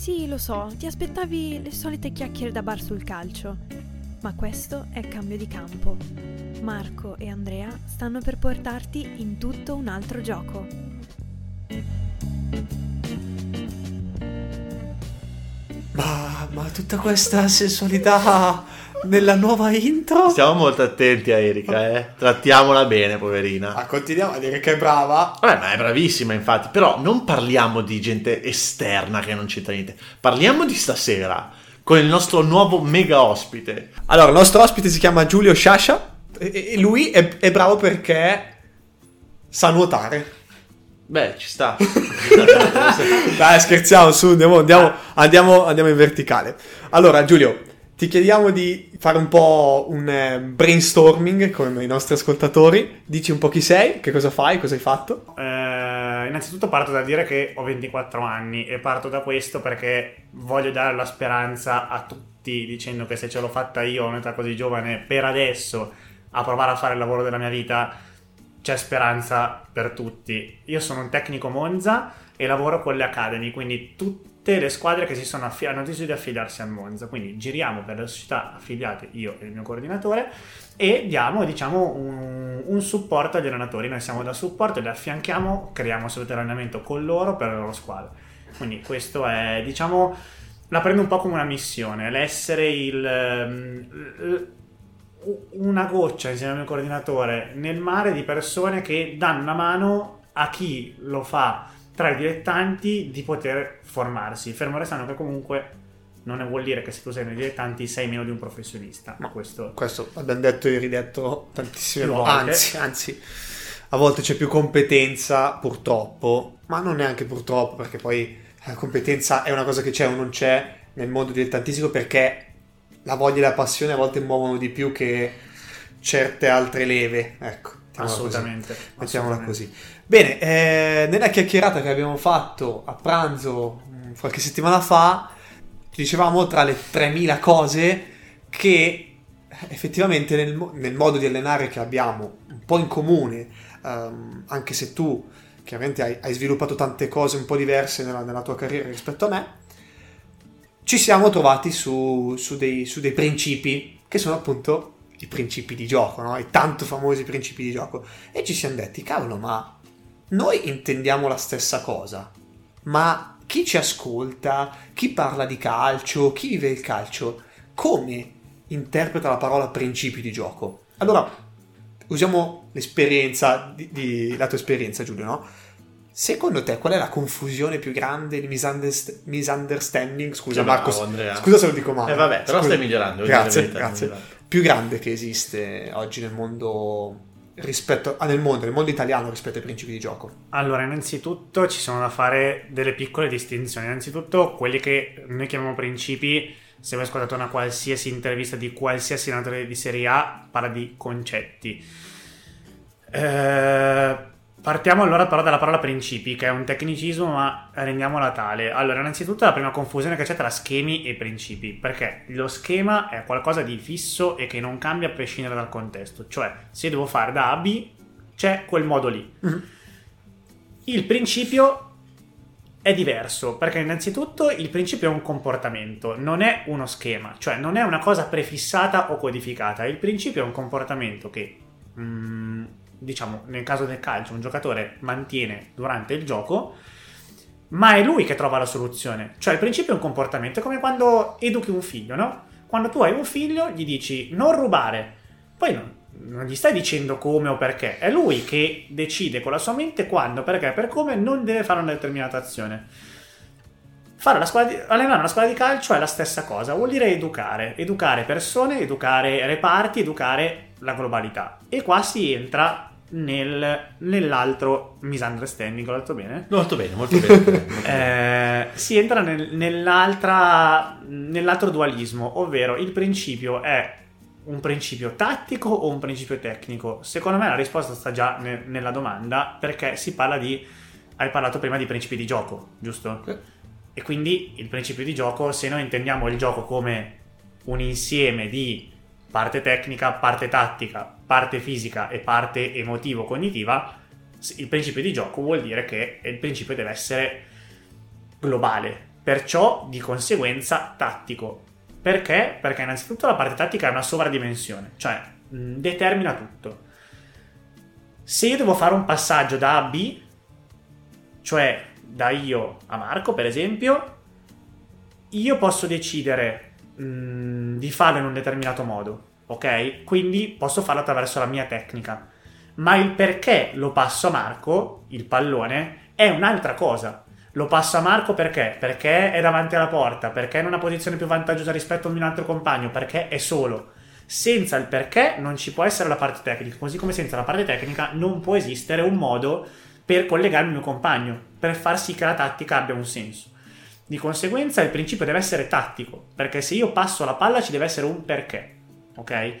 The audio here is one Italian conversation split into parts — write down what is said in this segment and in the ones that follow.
Sì, lo so, ti aspettavi le solite chiacchiere da bar sul calcio. Ma questo è cambio di campo. Marco e Andrea stanno per portarti in tutto un altro gioco. Ma, ma tutta questa sensualità nella nuova intro? Stiamo molto attenti a Erika, eh. Trattiamola bene, poverina. Ah, continuiamo a dire che è brava. Vabbè, ma è bravissima, infatti. Però non parliamo di gente esterna che non c'entra niente. Parliamo di stasera con il nostro nuovo mega ospite. Allora, il nostro ospite si chiama Giulio Sciascia e, e lui è, è bravo perché sa nuotare. Beh, ci sta. Dai, scherziamo, su, andiamo, andiamo, andiamo, andiamo in verticale. Allora, Giulio, ti chiediamo di fare un po' un eh, brainstorming con i nostri ascoltatori. Dici un po' chi sei, che cosa fai, cosa hai fatto. Eh, innanzitutto parto da dire che ho 24 anni e parto da questo perché voglio dare la speranza a tutti dicendo che se ce l'ho fatta io a un'età così giovane per adesso a provare a fare il lavoro della mia vita c'è speranza per tutti. Io sono un tecnico Monza e lavoro con le Academy, quindi tutte le squadre che si sono affi- hanno deciso di affiliarsi a Monza. Quindi giriamo per le società affiliate, io e il mio coordinatore, e diamo diciamo, un, un supporto agli allenatori. Noi siamo da supporto, li affianchiamo, creiamo assolutamente allenamento con loro per le loro squadre. Quindi questo è, diciamo, la prendo un po' come una missione, l'essere il, ehm, una goccia insieme al mio coordinatore nel mare di persone che danno una mano a chi lo fa tra i dilettanti di poter formarsi, fermo restando che comunque non vuol dire che se tu sei nei dilettanti sei meno di un professionista. Ma questo, questo abbiamo detto e ridetto tantissime volte. volte. Anzi, anzi, a volte c'è più competenza, purtroppo, ma non neanche purtroppo, perché poi la competenza è una cosa che c'è o non c'è nel mondo dilettantistico perché la voglia e la passione a volte muovono di più che certe altre leve. Ecco, mettiamola assolutamente. così. Mettiamola assolutamente. così. Bene, eh, nella chiacchierata che abbiamo fatto a pranzo mh, qualche settimana fa, dicevamo tra le 3000 cose che effettivamente nel, nel modo di allenare che abbiamo un po' in comune, ehm, anche se tu chiaramente hai, hai sviluppato tante cose un po' diverse nella, nella tua carriera rispetto a me, ci siamo trovati su, su dei, su dei principi che sono appunto i principi di gioco, no? i tanto famosi principi di gioco. E ci siamo detti, cavolo, ma noi intendiamo la stessa cosa, ma chi ci ascolta, chi parla di calcio, chi vive il calcio, come interpreta la parola principi di gioco? Allora, usiamo l'esperienza, di, di- la tua esperienza Giulio, no? Secondo te qual è la confusione più grande, il misunderst- misunderstanding? Scusa Marco, Andrea. scusa se lo dico male. Eh, vabbè, però Scusa. stai migliorando, Grazie, grazie. Più grande che esiste oggi nel mondo rispetto ah, nel mondo, nel mondo italiano rispetto ai principi di gioco. Allora, innanzitutto ci sono da fare delle piccole distinzioni. Innanzitutto, quelli che noi chiamiamo principi, se voi ascoltate una qualsiasi intervista di qualsiasi allenatore di Serie A, parla di concetti. Eh, partiamo allora però dalla parola principi, che è un tecnicismo, ma rendiamola tale. Allora, innanzitutto la prima confusione che c'è tra schemi e principi, perché lo schema è qualcosa di fisso e che non cambia a prescindere dal contesto. Cioè, se devo fare da A a B, c'è quel modo lì. Il principio è diverso perché innanzitutto il principio è un comportamento, non è uno schema, cioè non è una cosa prefissata o codificata. Il principio è un comportamento che, mm, diciamo, nel caso del calcio, un giocatore mantiene durante il gioco, ma è lui che trova la soluzione. Cioè il principio è un comportamento, è come quando educhi un figlio, no? Quando tu hai un figlio gli dici non rubare, poi non, non gli stai dicendo come o perché, è lui che decide con la sua mente quando, perché, per come non deve fare una determinata azione. Fare la squadra di- allenare una squadra di calcio è la stessa cosa, vuol dire educare, educare persone, educare reparti, educare la globalità. E qua si entra nel- nell'altro misunderstanding, ho detto bene? Molto bene, molto bene. Eh, si entra nel- nell'altra, nell'altro dualismo, ovvero il principio è un principio tattico o un principio tecnico? Secondo me la risposta sta già ne- nella domanda perché si parla di... Hai parlato prima di principi di gioco, giusto? Sì. E quindi il principio di gioco, se noi intendiamo il gioco come un insieme di parte tecnica, parte tattica, parte fisica e parte emotivo-cognitiva, il principio di gioco vuol dire che il principio deve essere globale. perciò di conseguenza tattico. Perché? Perché innanzitutto la parte tattica è una sovradimensione, cioè mh, determina tutto. Se io devo fare un passaggio da A a B, cioè da io a Marco per esempio, io posso decidere mh, di farlo in un determinato modo, ok? Quindi posso farlo attraverso la mia tecnica. Ma il perché lo passo a Marco, il pallone, è un'altra cosa. Lo passo a Marco perché? Perché è davanti alla porta, perché è in una posizione più vantaggiosa rispetto a un altro compagno, perché è solo. Senza il perché non ci può essere la parte tecnica, così come senza la parte tecnica non può esistere un modo per collegarmi al mio compagno, per far sì che la tattica abbia un senso. Di conseguenza il principio deve essere tattico, perché se io passo la palla ci deve essere un perché, ok?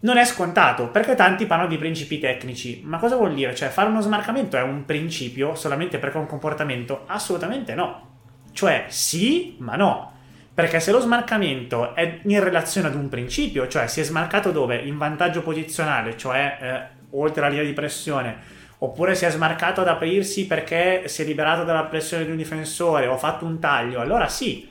Non è scontato, perché tanti parlano di principi tecnici, ma cosa vuol dire? Cioè fare uno smarcamento è un principio solamente perché è un comportamento? Assolutamente no. Cioè sì, ma no. Perché se lo smarcamento è in relazione ad un principio, cioè si è smarcato dove? In vantaggio posizionale, cioè eh, oltre la linea di pressione, oppure si è smarcato ad aprirsi perché si è liberato dalla pressione di un difensore o ha fatto un taglio, allora sì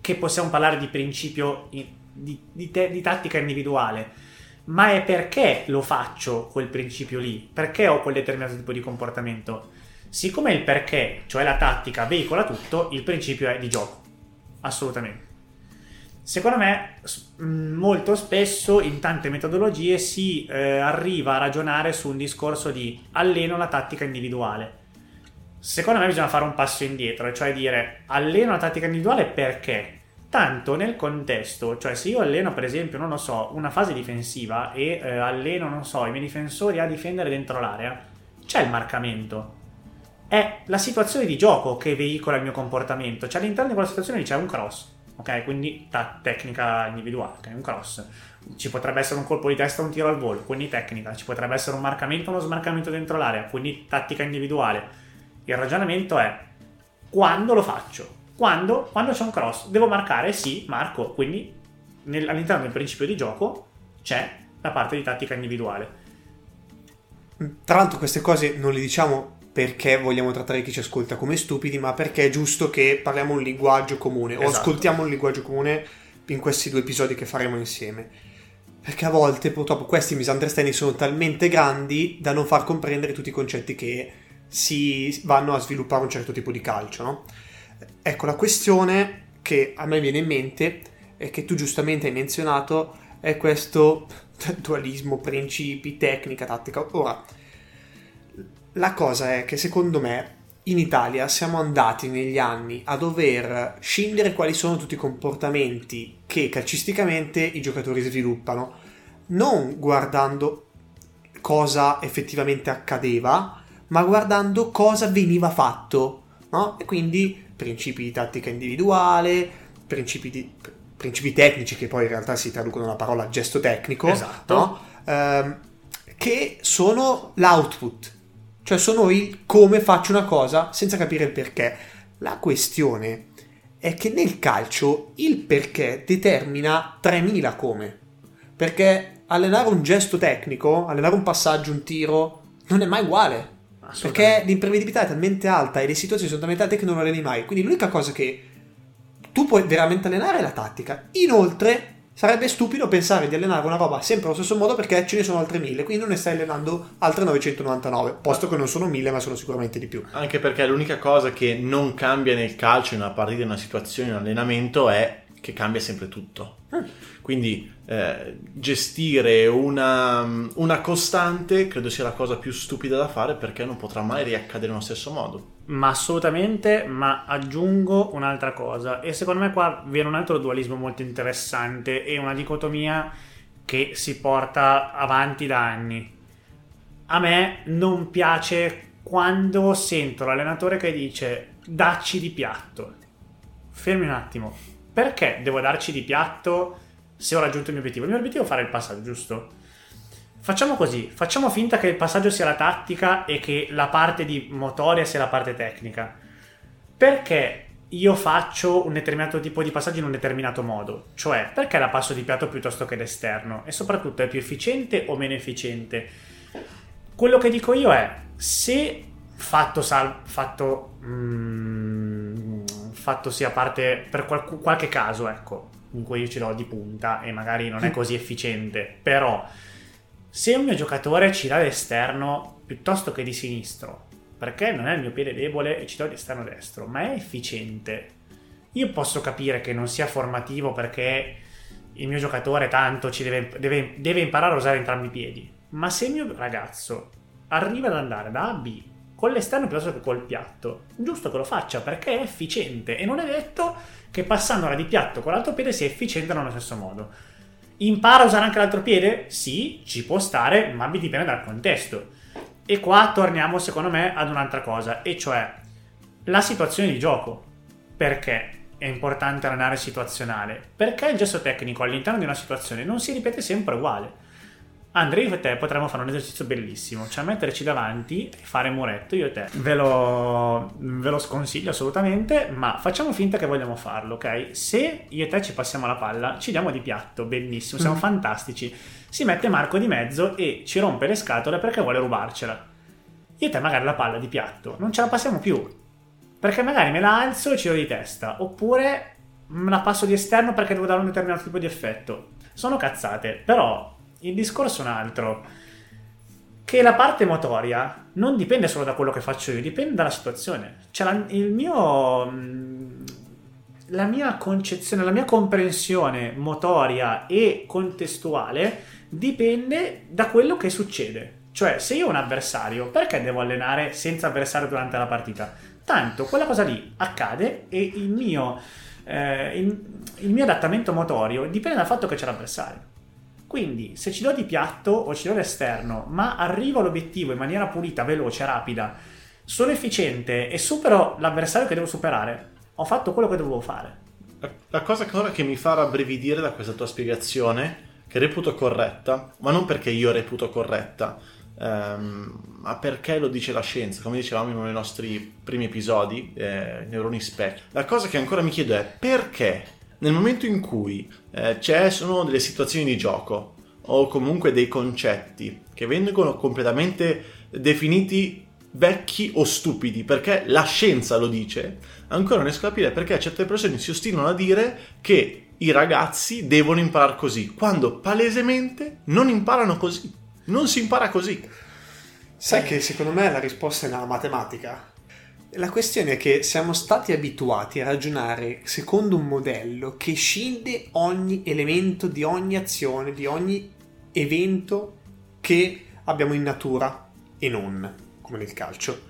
che possiamo parlare di principio di, di, te, di tattica individuale ma è perché lo faccio quel principio lì, perché ho quel determinato tipo di comportamento. Siccome il perché, cioè la tattica, veicola tutto, il principio è di gioco. Assolutamente. Secondo me, molto spesso in tante metodologie si eh, arriva a ragionare su un discorso di alleno la tattica individuale. Secondo me bisogna fare un passo indietro, cioè dire alleno la tattica individuale perché? Tanto nel contesto, cioè se io alleno per esempio, non lo so, una fase difensiva e eh, alleno, non so, i miei difensori a difendere dentro l'area, c'è il marcamento. È la situazione di gioco che veicola il mio comportamento, cioè all'interno di quella situazione c'è un cross ok? Quindi ta- tecnica individuale, ok? Un cross. Ci potrebbe essere un colpo di testa un tiro al volo, quindi tecnica. Ci potrebbe essere un marcamento uno smarcamento dentro l'area, quindi tattica individuale. Il ragionamento è quando lo faccio? Quando, quando c'è un cross, devo marcare? Sì, marco. Quindi nel, all'interno del principio di gioco c'è la parte di tattica individuale. Tra l'altro queste cose non le diciamo perché vogliamo trattare chi ci ascolta come stupidi, ma perché è giusto che parliamo un linguaggio comune esatto. o ascoltiamo un linguaggio comune in questi due episodi che faremo insieme. Perché a volte purtroppo questi misunderstanding sono talmente grandi da non far comprendere tutti i concetti che si vanno a sviluppare un certo tipo di calcio, no? Ecco, la questione che a me viene in mente e che tu giustamente hai menzionato è questo dualismo principi, tecnica, tattica. Ora, la cosa è che secondo me in Italia siamo andati negli anni a dover scindere quali sono tutti i comportamenti che calcisticamente i giocatori sviluppano, non guardando cosa effettivamente accadeva, ma guardando cosa veniva fatto, no? E quindi principi di tattica individuale, principi, di, principi tecnici che poi in realtà si traducono nella parola gesto tecnico, esatto. no? eh, che sono l'output cioè sono il come faccio una cosa senza capire il perché. La questione è che nel calcio il perché determina 3000 come. Perché allenare un gesto tecnico, allenare un passaggio, un tiro, non è mai uguale. Perché l'imprevedibilità è talmente alta e le situazioni sono talmente alte che non lo alleni mai. Quindi l'unica cosa che tu puoi veramente allenare è la tattica. Inoltre, Sarebbe stupido pensare di allenare una roba sempre allo stesso modo perché ce ne sono altre mille, quindi non ne stai allenando altre 999, posto che non sono mille ma sono sicuramente di più. Anche perché l'unica cosa che non cambia nel calcio, in una partita, in una situazione, in un allenamento è che cambia sempre tutto. Mm. Quindi eh, gestire una, una, costante credo sia la cosa più stupida da fare perché non potrà mai riaccadere nello stesso modo. Ma assolutamente, ma aggiungo un'altra cosa e secondo me qua viene un altro dualismo molto interessante e una dicotomia che si porta avanti da anni. A me non piace quando sento l'allenatore che dice dacci di piatto. Fermi un attimo, perché devo darci di piatto se ho raggiunto il mio obiettivo? Il mio obiettivo è fare il passaggio, giusto? Facciamo così, facciamo finta che il passaggio sia la tattica e che la parte di motoria sia la parte tecnica. Perché io faccio un determinato tipo di passaggio in un determinato modo? Cioè, perché la passo di piatto piuttosto che d'esterno? E soprattutto è più efficiente o meno efficiente? Quello che dico io è, se fatto, sal- fatto, mm, fatto sia parte per qual- qualche caso, ecco, in cui io ce l'ho di punta e magari non è così efficiente, però se un mio giocatore ci dà l'esterno piuttosto che di sinistro, perché non è il mio piede debole e ci do l'esterno destro, ma è efficiente, io posso capire che non sia formativo perché il mio giocatore tanto ci deve, deve, deve imparare a usare entrambi i piedi, ma se il mio ragazzo arriva ad andare da A a B con l'esterno piuttosto che col piatto, giusto che lo faccia perché è efficiente e non è detto che passando ora di piatto con l'altro piede sia efficiente nello stesso modo. Impara a usare anche l'altro piede? Sì, ci può stare, ma dipende dal contesto. E qua torniamo secondo me ad un'altra cosa, e cioè la situazione di gioco. Perché è importante allenare situazionale? Perché il gesto tecnico all'interno di una situazione non si ripete sempre uguale. Andrea, io e te potremmo fare un esercizio bellissimo, cioè metterci davanti e fare muretto, io e te. Ve lo, ve lo sconsiglio assolutamente, ma facciamo finta che vogliamo farlo, ok? Se io e te ci passiamo la palla, ci diamo di piatto, benissimo, siamo mm. fantastici. Si mette Marco di mezzo e ci rompe le scatole perché vuole rubarcela. Io e te magari la palla di piatto non ce la passiamo più, perché magari me la alzo e ci do di testa, oppure me la passo di esterno perché devo dare un determinato tipo di effetto. Sono cazzate, però il discorso è un altro. Che la parte motoria non dipende solo da quello che faccio io, dipende dalla situazione. Cioè, la, il mio. Mm, la mia concezione, la mia comprensione motoria e contestuale dipende da quello che succede. Cioè, se io ho un avversario, perché devo allenare senza avversario durante la partita? Tanto quella cosa lì accade e il mio, eh, il, il mio adattamento motorio dipende dal fatto che c'è l'avversario. Quindi, se ci do di piatto o ci do l'esterno, ma arrivo all'obiettivo in maniera pulita, veloce, rapida, sono efficiente e supero l'avversario che devo superare, ho fatto quello che dovevo fare. La cosa che mi fa rabbrividire da questa tua spiegazione, che reputo corretta, ma non perché io reputo corretta, ehm, ma perché lo dice la scienza, come dicevamo in uno dei nostri primi episodi, eh, Neuroni Specchi. La cosa che ancora mi chiedo è perché nel momento in cui eh, ci sono delle situazioni di gioco o comunque dei concetti che vengono completamente definiti vecchi o stupidi, perché la scienza lo dice, ancora non riesco a capire perché certe persone si ostinano a dire che i ragazzi devono imparare così, quando palesemente non imparano così, non si impara così. Sai che secondo me la risposta è nella matematica. La questione è che siamo stati abituati a ragionare secondo un modello che scinde ogni elemento di ogni azione, di ogni evento che abbiamo in natura e non, come nel calcio.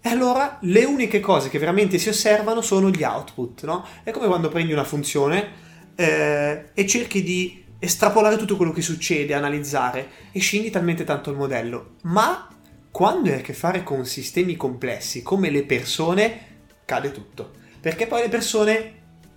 E allora le uniche cose che veramente si osservano sono gli output, no? È come quando prendi una funzione eh, e cerchi di estrapolare tutto quello che succede, analizzare e scendi talmente tanto il modello, ma quando hai a che fare con sistemi complessi come le persone, cade tutto. Perché poi le persone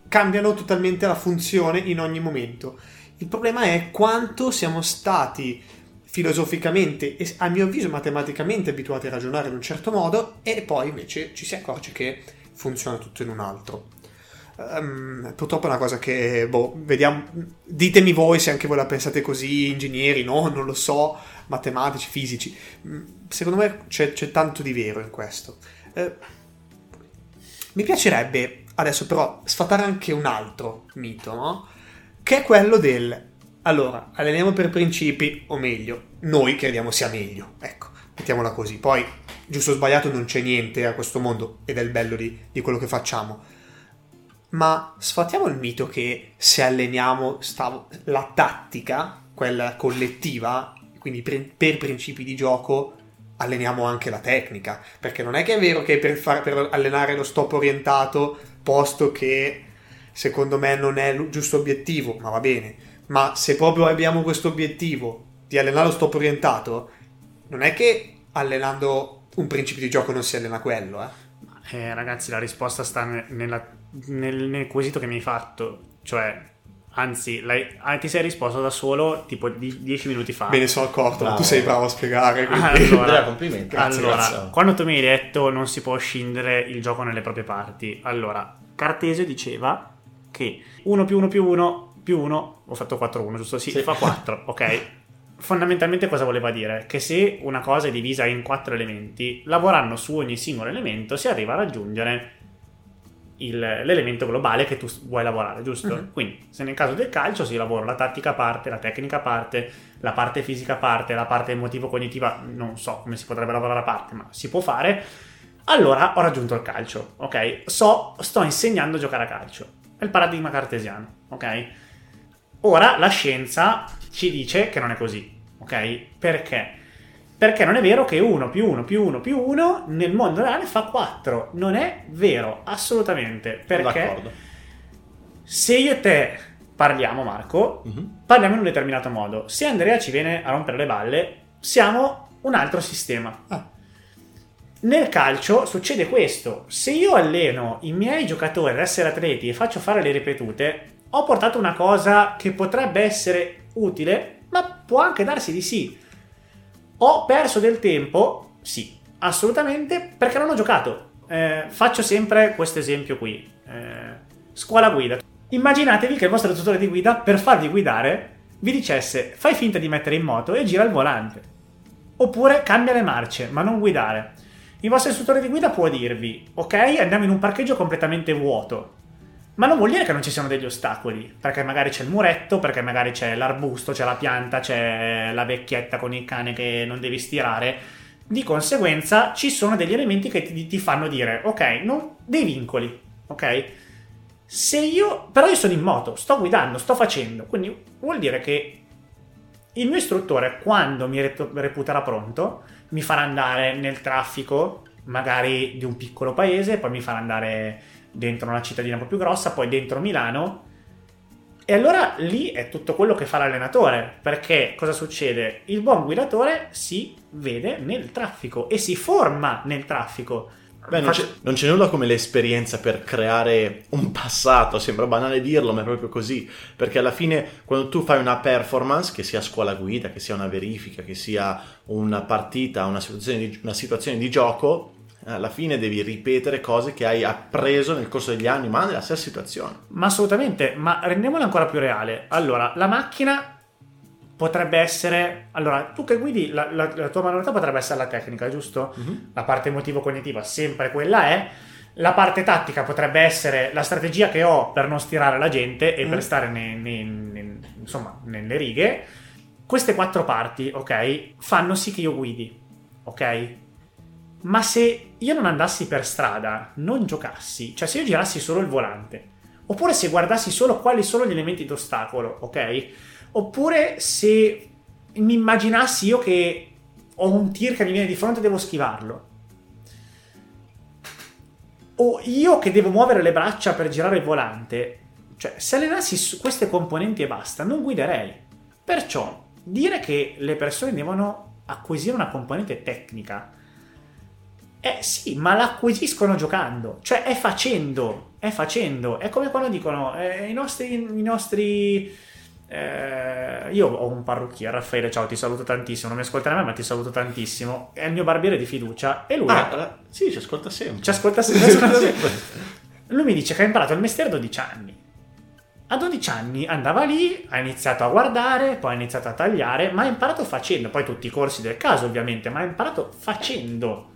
cambiano totalmente la funzione in ogni momento. Il problema è quanto siamo stati filosoficamente e a mio avviso matematicamente abituati a ragionare in un certo modo e poi invece ci si accorge che funziona tutto in un altro. Um, purtroppo è una cosa che, boh, vediamo, ditemi voi se anche voi la pensate così, ingegneri, no, non lo so, matematici, fisici. Mm, secondo me c'è, c'è tanto di vero in questo. Eh, mi piacerebbe adesso però sfatare anche un altro mito, no? Che è quello del, allora, alleniamo per principi, o meglio, noi crediamo sia meglio, ecco, mettiamola così. Poi, giusto o sbagliato, non c'è niente a questo mondo ed è il bello di, di quello che facciamo ma sfatiamo il mito che se alleniamo stavo, la tattica, quella collettiva, quindi per, per, principi di gioco, alleniamo anche la tecnica. Perché non è che è vero che per, far, per allenare lo stop orientato, posto che secondo me non è il giusto obiettivo, ma va bene. Ma se proprio abbiamo questo obiettivo di allenare lo stop orientato, non è che allenando un principio di gioco non si allena quello, eh. Eh, ragazzi, la risposta sta nella, nel, nel, quesito che mi hai fatto. Cioè, anzi, ah, ti sei risposto da solo tipo 10 minuti fa. Me ne sono accorto, ma tu sei bravo a spiegare. Quindi... Allora, complimenti. Grazie, allora, grazie. quando tu mi hai detto non si può scindere il gioco nelle proprie parti, allora, Cartesio diceva che 1 più 1 più 1 più 1, ho fatto 4 1, giusto? Sì, sì. fa 4, ok? fondamentalmente cosa voleva dire? Che se una cosa è divisa in quattro elementi, lavorando su ogni singolo elemento si arriva a raggiungere il- l'elemento globale che tu vuoi lavorare, giusto? Mhm. Quindi, se nel caso del calcio si lavora la tattica a parte, la tecnica a parte, la parte fisica a parte, la parte emotivo-cognitiva, non so come si potrebbe lavorare a parte, ma si può fare. Allora ho raggiunto il calcio, ok? So, sto insegnando a giocare a calcio. È il paradigma cartesiano, ok? Ora la scienza ci dice che non è così, ok? Perché? Perché non è vero che 1 più 1 più 1 più 1 nel mondo reale fa 4. Non è vero, assolutamente. Perché D'accordo. se io e te parliamo, Marco, Mhm. parliamo in un determinato modo. Se Andrea ci viene a rompere le balle, siamo un altro sistema. Ah. Nel calcio succede questo. Se io alleno i miei giocatori ad essere atleti e faccio fare le ripetute, ho portato una cosa che potrebbe essere utile, ma può anche darsi di sì. Ho perso del tempo? Sì, assolutamente, perché non ho giocato. Eh, faccio sempre questo esempio qui. Eh, scuola guida. Immaginatevi che il vostro istruttore di guida, per farvi guidare, vi dicesse fai finta di mettere in moto e gira il volante. Oppure cambia le marce, ma non guidare. Il vostro istruttore di guida può dirvi, ok, andiamo in un parcheggio completamente vuoto. Ma non vuol dire che non ci siano degli ostacoli, perché magari c'è il muretto, perché magari c'è l'arbusto, c'è la pianta, c'è la vecchietta con il cane che non devi stirare. Di conseguenza ci sono degli elementi che ti, ti fanno dire, ok, non, dei vincoli, ok? Se io, però io sono in moto, sto guidando, sto facendo, quindi vuol dire che il mio istruttore, quando mi repu- reputerà pronto, mi farà andare nel traffico, magari di un piccolo paese, poi mi farà andare dentro una cittadina un po' più grossa, poi dentro Milano. E allora lì è tutto quello che fa l'allenatore, perché cosa succede? Il buon guidatore si vede nel traffico e si forma nel traffico. Beh, non c'è, non c'è nulla come l'esperienza per creare un passato, sembra banale dirlo, ma è proprio così, perché alla fine quando tu fai una performance, che sia scuola guida, che sia una verifica, che sia una partita, una situazione di, una situazione di gioco, alla fine devi ripetere cose che hai appreso nel corso degli anni, ma nella stessa situazione. Ma assolutamente, ma rendiamola ancora più reale. Allora, la macchina potrebbe essere... Allora, tu che guidi, la, la- la tua manualità potrebbe essere la tecnica, giusto? La parte emotivo-cognitiva sempre quella è. La parte tattica potrebbe essere la strategia che ho per non stirare la gente e Mm. per stare nei- nei- nei- insomma, nelle righe. Queste quattro parti, ok, fanno sì che io guidi, ok? Ma se io non andassi per strada, non giocassi, cioè se io girassi solo il volante, oppure se guardassi solo quali sono gli elementi d'ostacolo, ok? Oppure se mi immaginassi io che ho un tir che mi viene di fronte e devo schivarlo. O io che devo muovere le braccia per girare il volante. Cioè, se allenassi su queste componenti e basta, non guiderei. Perciò, dire che le persone devono acquisire una componente tecnica eh sì, ma l'acquisiscono giocando, cioè è facendo, è facendo. È come quando dicono eh, i nostri, i nostri eh, io ho un parrucchiere, Raffaele, ciao, ti saluto tantissimo, non mi ascolterai mai, ma ti saluto tantissimo. È il mio barbiere di fiducia e lui Ah, la- sì, ci ascolta sempre. ci ascolta sempre. Lui mi dice che ha imparato il mestiere a 12 anni. A 12 anni andava lì, ha iniziato a guardare, poi ha iniziato a tagliare, ma ha imparato facendo. Poi tutti i corsi del caso, ovviamente, ma ha imparato facendo.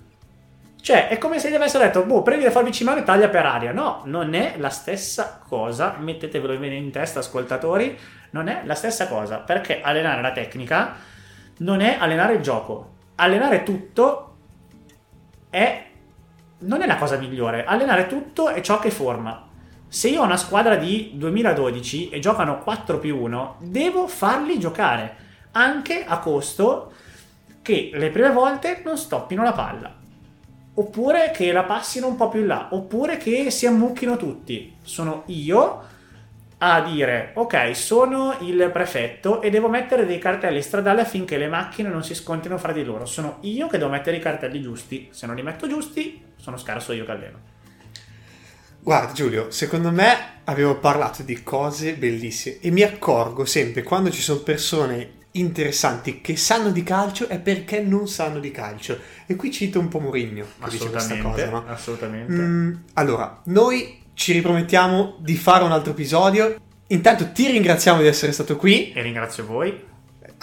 Cioè, è come se gli avessero detto, boh, prendi le forbici in mano e taglia per aria. No, non è la stessa cosa. Mettetevelo bene in testa, ascoltatori. Non è la stessa cosa. Perché allenare la tecnica non è allenare il gioco. Allenare tutto è non è la cosa migliore. Allenare tutto è ciò che forma. Se io ho una squadra di 2012 e giocano 4 più 1, devo farli giocare. Anche a costo che le prime volte non stoppino la palla. Oppure che la passino un po' più in là. Oppure che si ammucchino tutti. Sono io a dire ok sono il prefetto e devo mettere dei cartelli stradali affinché le macchine non si scontrino fra di loro sono io che devo mettere i cartelli giusti se non li metto giusti sono scarso io che alleno Guarda Giulio, secondo me abbiamo parlato di cose bellissime e mi accorgo sempre quando ci sono persone interessanti che sanno di calcio è perché non sanno di calcio. E qui cito un po' Mourinho che dice questa cosa, no? assolutamente Mm, allora, noi ci ripromettiamo di fare un altro episodio. Intanto ti ringraziamo di essere stato qui. e ringrazio voi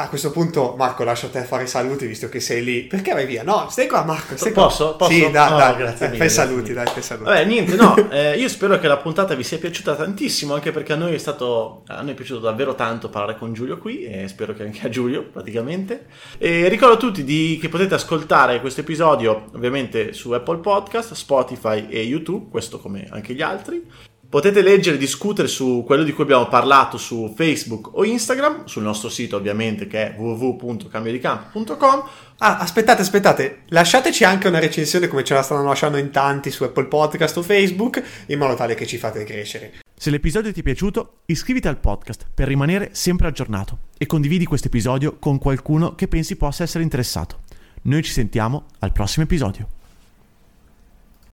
a questo punto, Marco, lascio a te fare i saluti visto che sei lì. Perché vai via? No, stai qua, Marco. Stai qua. Posso? Posso? Sì, dai, Oh, dai. grazie Eh, mille, fai grazie saluti, mille. dai, fai saluti. Vabbè, niente, no, eh, io spero che la puntata vi sia piaciuta tantissimo, anche perché a noi è stato, a noi è piaciuto davvero tanto parlare con Giulio qui e spero che anche a Giulio praticamente. E ricordo a tutti di- che potete ascoltare questo episodio ovviamente su Apple Podcast, Spotify e YouTube, questo come anche gli altri. Potete leggere e discutere su quello di cui abbiamo parlato su Facebook o Instagram, sul nostro sito ovviamente che è www.cambiodicampo.com Ah, aspettate, aspettate. Lasciateci anche una recensione come ce la stanno lasciando in tanti su Apple Podcast o Facebook, in modo tale che ci fate crescere. Se l'episodio ti è piaciuto, iscriviti al podcast per rimanere sempre aggiornato e condividi questo episodio con qualcuno che pensi possa essere interessato. Noi ci sentiamo al prossimo episodio.